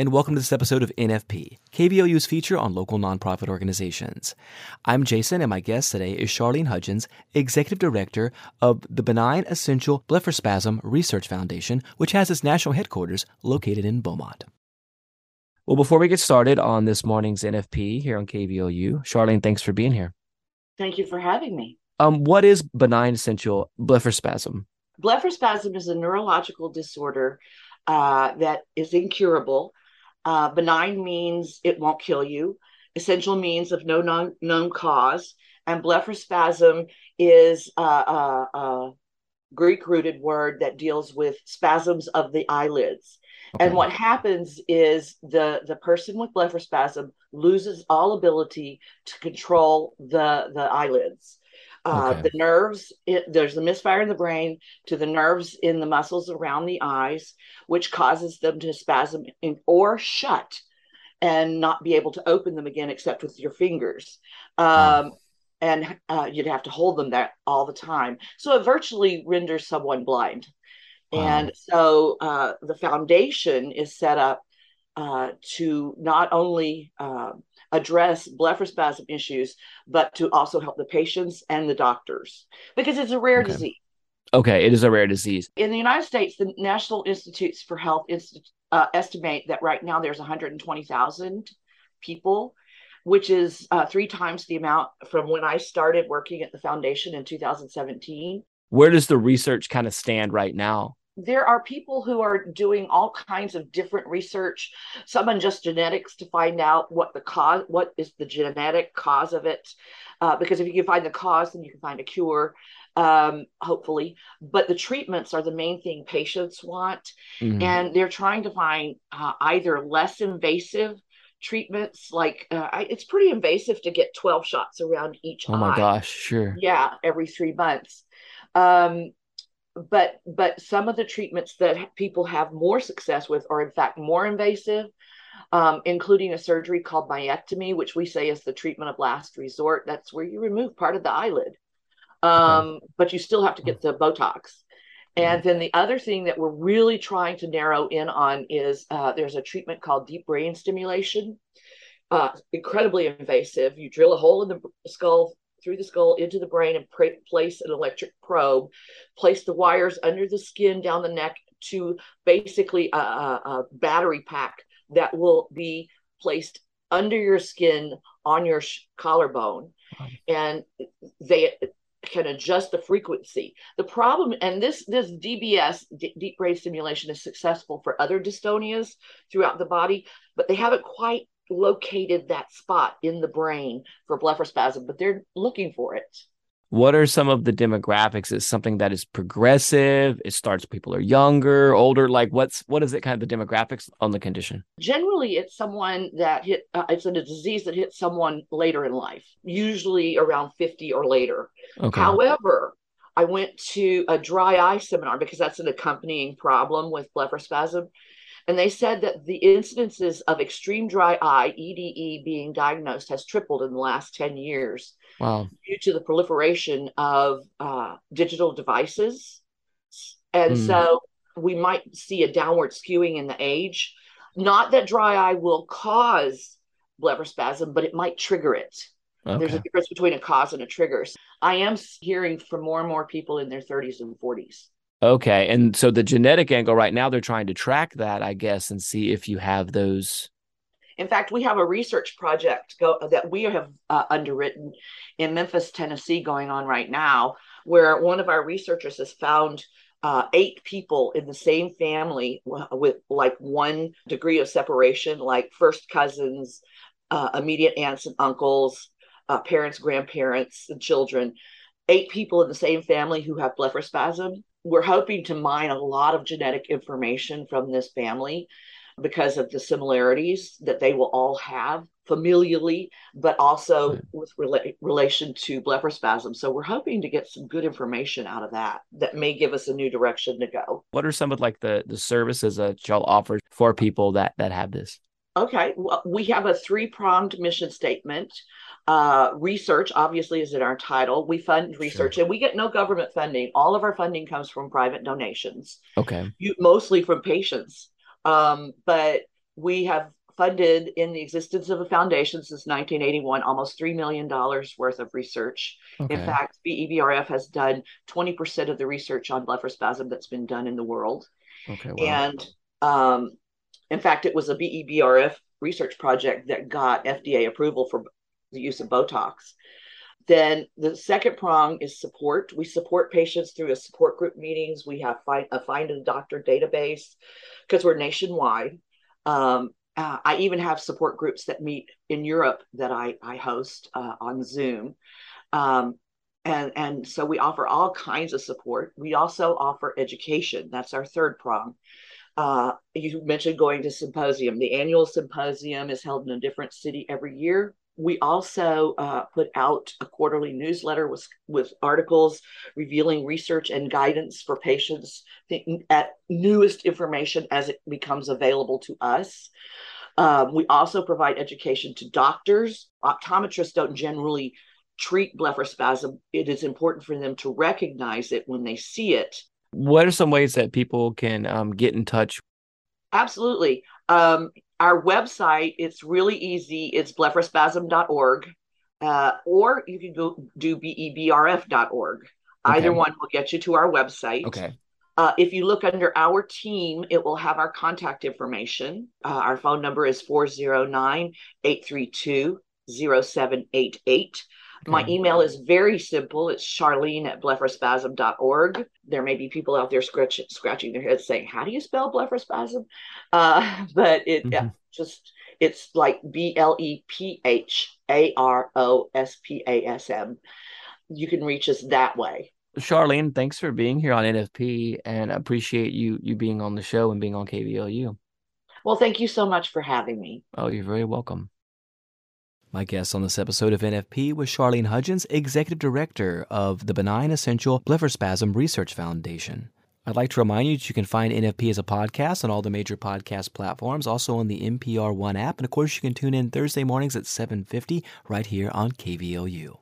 and welcome to this episode of NFP, KVLU's feature on local nonprofit organizations. I'm Jason, and my guest today is Charlene Hudgens, Executive Director of the Benign Essential Blepharospasm Research Foundation, which has its national headquarters located in Beaumont. Well, before we get started on this morning's NFP here on KVOU, Charlene, thanks for being here. Thank you for having me. Um, what is benign essential blepharospasm? Blepharospasm is a neurological disorder uh, that is incurable. Uh, benign means it won't kill you. Essential means of no non- known cause. And blepharospasm is a, a, a Greek rooted word that deals with spasms of the eyelids. Okay. And what happens is the, the person with blepharospasm loses all ability to control the, the eyelids. Uh, okay. The nerves, it, there's a misfire in the brain to the nerves in the muscles around the eyes, which causes them to spasm in, or shut and not be able to open them again except with your fingers. Um, And uh, you'd have to hold them there all the time. So it virtually renders someone blind. Wow. And so uh, the foundation is set up uh, to not only uh, address blepharospasm issues, but to also help the patients and the doctors because it's a rare okay. disease. Okay, it is a rare disease. In the United States, the National Institutes for Health uh, estimate that right now there's 120,000 people, which is uh, three times the amount from when I started working at the foundation in 2017. Where does the research kind of stand right now? There are people who are doing all kinds of different research some on just genetics to find out what the cause what is the genetic cause of it uh, because if you can find the cause then you can find a cure um, hopefully but the treatments are the main thing patients want mm-hmm. and they're trying to find uh, either less invasive treatments like uh, I, it's pretty invasive to get 12 shots around each eye. oh my gosh sure yeah every three months um, but but some of the treatments that people have more success with are in fact more invasive um, including a surgery called myectomy which we say is the treatment of last resort. That's where you remove part of the eyelid. Um, but you still have to get the botox. And then the other thing that we're really trying to narrow in on is uh, there's a treatment called deep brain stimulation. Uh, incredibly invasive. You drill a hole in the skull through the skull into the brain and place an electric probe, place the wires under the skin down the neck to basically a, a, a battery pack that will be placed under your skin on your sh- collarbone. And they can adjust the frequency. The problem, and this this DBS d- deep brain stimulation is successful for other dystonias throughout the body, but they haven't quite located that spot in the brain for blepharospasm, but they're looking for it. What are some of the demographics? Is something that is progressive? It starts people are younger, older. Like what's what is it kind of the demographics on the condition? Generally, it's someone that hit. Uh, it's a disease that hits someone later in life, usually around fifty or later. Okay. However, I went to a dry eye seminar because that's an accompanying problem with blepharospasm. And they said that the incidences of extreme dry eye, EDE, being diagnosed has tripled in the last 10 years. Wow. Due to the proliferation of uh, digital devices. And mm. so we might see a downward skewing in the age. Not that dry eye will cause blepharospasm, but it might trigger it. Okay. There's a difference between a cause and a trigger. I am hearing from more and more people in their 30s and 40s. Okay. And so the genetic angle right now, they're trying to track that, I guess, and see if you have those. In fact, we have a research project go, that we have uh, underwritten in Memphis, Tennessee, going on right now, where one of our researchers has found uh, eight people in the same family with like one degree of separation, like first cousins, uh, immediate aunts and uncles, uh, parents, grandparents, and children. Eight people in the same family who have blepharospasm we're hoping to mine a lot of genetic information from this family because of the similarities that they will all have familially, but also right. with rela- relation to blepharospasm. So we're hoping to get some good information out of that that may give us a new direction to go. What are some of like the the services that y'all offer for people that that have this? Okay, well, we have a three pronged mission statement. Uh, research, obviously, is in our title. We fund research sure. and we get no government funding. All of our funding comes from private donations. Okay. You, mostly from patients. Um, but we have funded in the existence of a foundation since 1981 almost $3 million worth of research. Okay. In fact, BEBRF has done 20% of the research on blepharospasm that's been done in the world. Okay, wow. And um, in fact, it was a BEBRF research project that got FDA approval for the use of Botox. Then the second prong is support. We support patients through a support group meetings. We have find, a find a doctor database because we're nationwide. Um, uh, I even have support groups that meet in Europe that I, I host uh, on Zoom. Um, and, and so we offer all kinds of support. We also offer education. That's our third prong. Uh, you mentioned going to symposium. The annual symposium is held in a different city every year. We also uh, put out a quarterly newsletter with, with articles revealing research and guidance for patients at newest information as it becomes available to us. Um, we also provide education to doctors. Optometrists don't generally treat blepharospasm. It is important for them to recognize it when they see it. What are some ways that people can um, get in touch? Absolutely. Um, our website, it's really easy. It's blepharospasm.org. Uh, or you can go do bebrf.org. Okay. Either one will get you to our website. Okay. Uh, if you look under our team, it will have our contact information. Uh, our phone number is 409 832 0788. Okay. My email is very simple. It's charlene at blepharospasm.org. There may be people out there scratch, scratching their heads saying, How do you spell blepharospasm? Uh, but it mm-hmm. yeah, just, it's like B L E P H A R O S P A S M. You can reach us that way. Charlene, thanks for being here on NFP and appreciate you you being on the show and being on KVLU. Well, thank you so much for having me. Oh, you're very welcome. My guest on this episode of NFP was Charlene Hudgens, Executive Director of the Benign Essential Blepharospasm Research Foundation. I'd like to remind you that you can find NFP as a podcast on all the major podcast platforms, also on the NPR One app, and of course you can tune in Thursday mornings at 7:50 right here on KVLU.